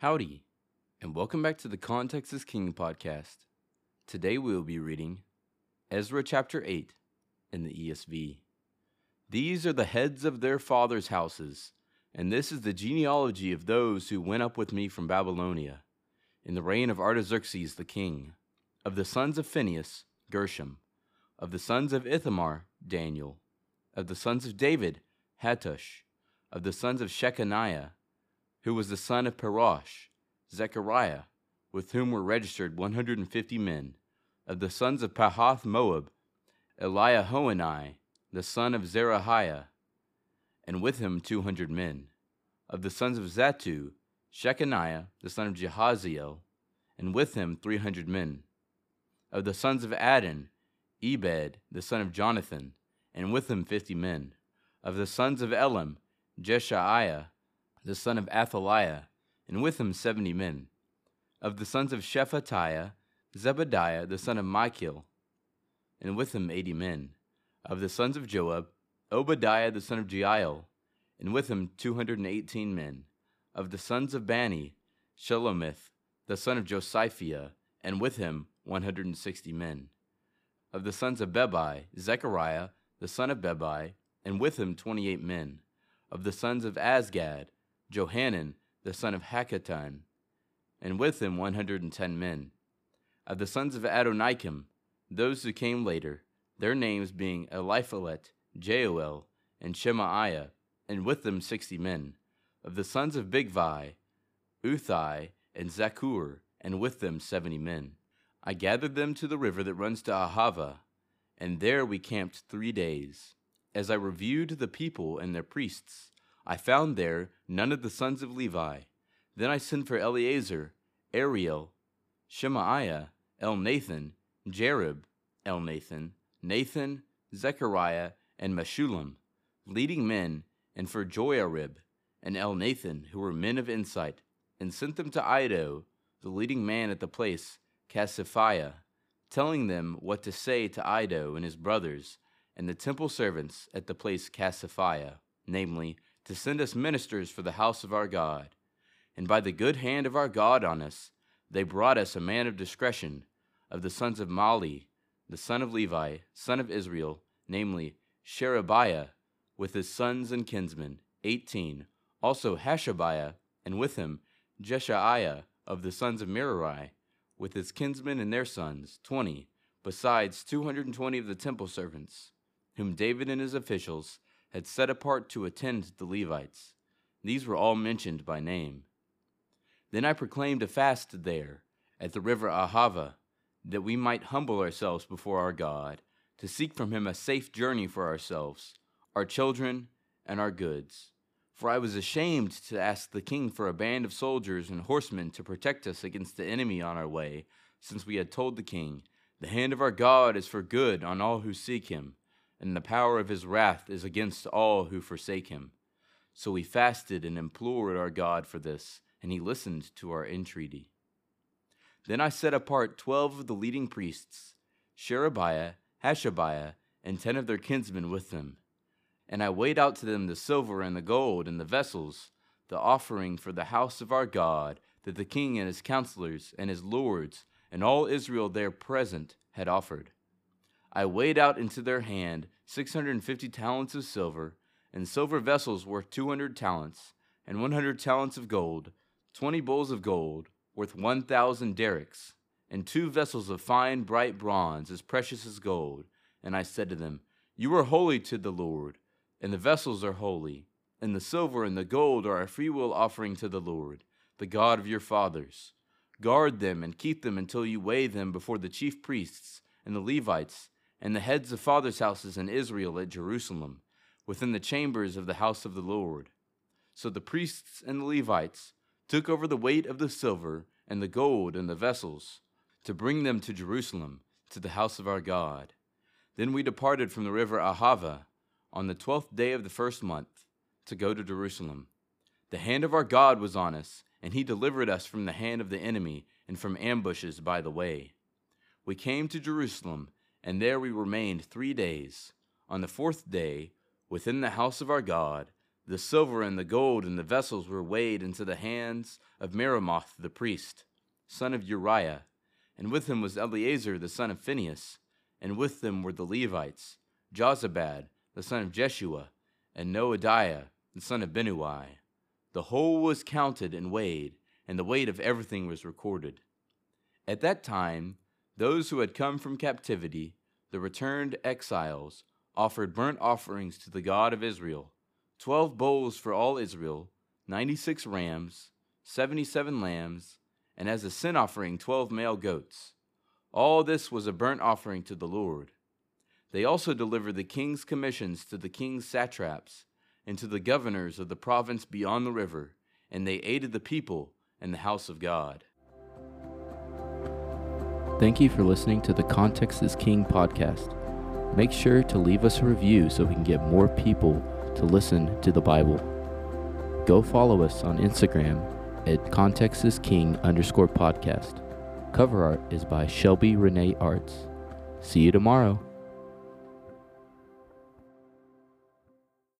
Howdy, and welcome back to the Context is King podcast. Today we will be reading Ezra chapter 8 in the ESV. These are the heads of their fathers' houses, and this is the genealogy of those who went up with me from Babylonia, in the reign of Artaxerxes the king. Of the sons of Phinehas, Gershom. Of the sons of Ithamar, Daniel. Of the sons of David, Hattush. Of the sons of Shecaniah, who was the son of Parosh, Zechariah, with whom were registered 150 men. Of the sons of Pahath Moab, Eliehoenai, the son of Zerahiah, and with him 200 men. Of the sons of Zattu, Shecaniah, the son of Jahaziel, and with him 300 men. Of the sons of Adin, Ebed, the son of Jonathan, and with him 50 men. Of the sons of Elam, Jeshaiah, the son of Athaliah, and with him seventy men. Of the sons of Shephatiah, Zebadiah, the son of Michael, and with him eighty men. Of the sons of Joab, Obadiah, the son of Jehiel, and with him two hundred and eighteen men. Of the sons of Bani, Shelomith, the son of Josiphiah, and with him one hundred and sixty men. Of the sons of Bebai, Zechariah, the son of Bebai, and with him twenty eight men. Of the sons of Azgad, Johanan, the son of Hakkatan, and with him one hundred and ten men. Of the sons of Adonikam, those who came later, their names being Eliphelet, Jeuel, and Shemaiah, and with them sixty men. Of the sons of Bigvai, Uthai, and Zaccur, and with them seventy men. I gathered them to the river that runs to Ahava, and there we camped three days. As I reviewed the people and their priests, I found there none of the sons of Levi. Then I sent for Eliezer, Ariel, Shemaiah, Elnathan, Jarib, Elnathan, Nathan, Nathan, Zechariah, and Meshullam, leading men, and for Joiarib and Elnathan, who were men of insight, and sent them to Iddo, the leading man at the place, Casiphia, telling them what to say to Iddo and his brothers, and the temple servants at the place Casiphia, namely, to send us ministers for the house of our God. And by the good hand of our God on us, they brought us a man of discretion, of the sons of Mahli, the son of Levi, son of Israel, namely Sherebiah, with his sons and kinsmen, eighteen, also Hashabiah, and with him Jeshaiah of the sons of Merari, with his kinsmen and their sons, twenty, besides two hundred and twenty of the temple servants, whom David and his officials had set apart to attend the Levites. These were all mentioned by name. Then I proclaimed a fast there, at the river Ahava, that we might humble ourselves before our God, to seek from him a safe journey for ourselves, our children, and our goods. For I was ashamed to ask the king for a band of soldiers and horsemen to protect us against the enemy on our way, since we had told the king, The hand of our God is for good on all who seek him and the power of his wrath is against all who forsake him. So we fasted and implored our God for this, and he listened to our entreaty. Then I set apart twelve of the leading priests, Sherebiah, Hashabiah, and ten of their kinsmen with them. And I weighed out to them the silver and the gold and the vessels, the offering for the house of our God, that the king and his counselors and his lords and all Israel there present had offered. I weighed out into their hand 650 talents of silver, and silver vessels worth 200 talents, and 100 talents of gold, 20 bowls of gold, worth 1,000 darics, and two vessels of fine bright bronze, as precious as gold. And I said to them, You are holy to the Lord, and the vessels are holy, and the silver and the gold are a freewill offering to the Lord, the God of your fathers. Guard them and keep them until you weigh them before the chief priests and the Levites and the heads of fathers' houses in Israel at Jerusalem, within the chambers of the house of the Lord. So the priests and the Levites took over the weight of the silver and the gold and the vessels, to bring them to Jerusalem, to the house of our God. Then we departed from the river Ahava on the twelfth day of the first month to go to Jerusalem. The hand of our God was on us, and he delivered us from the hand of the enemy and from ambushes by the way. We came to Jerusalem and there we remained three days. On the fourth day, within the house of our God, The silver and the gold and the vessels were weighed into the hands of Meremoth the priest, son of Uriah, and with him was Eleazar the son of Phinehas, and with them were the Levites, Jozabad the son of Jeshua, and Noadiah the son of Binnui. The whole was counted and weighed, and the weight of everything was recorded. At that time, those who had come from captivity, the returned exiles, offered burnt offerings to the God of Israel twelve bulls for all Israel, ninety six rams, seventy seven lambs, and as a sin offering twelve male goats. All this was a burnt offering to the Lord. They also delivered the king's commissions to the king's satraps and to the governors of the province beyond the river, and they aided the people and the house of God. Thank you for listening to the Context is King podcast. Make sure to leave us a review so we can get more people to listen to the Bible. Go follow us on Instagram at Context is King underscore podcast. Cover art is by Shelby Renee Arts. See you tomorrow.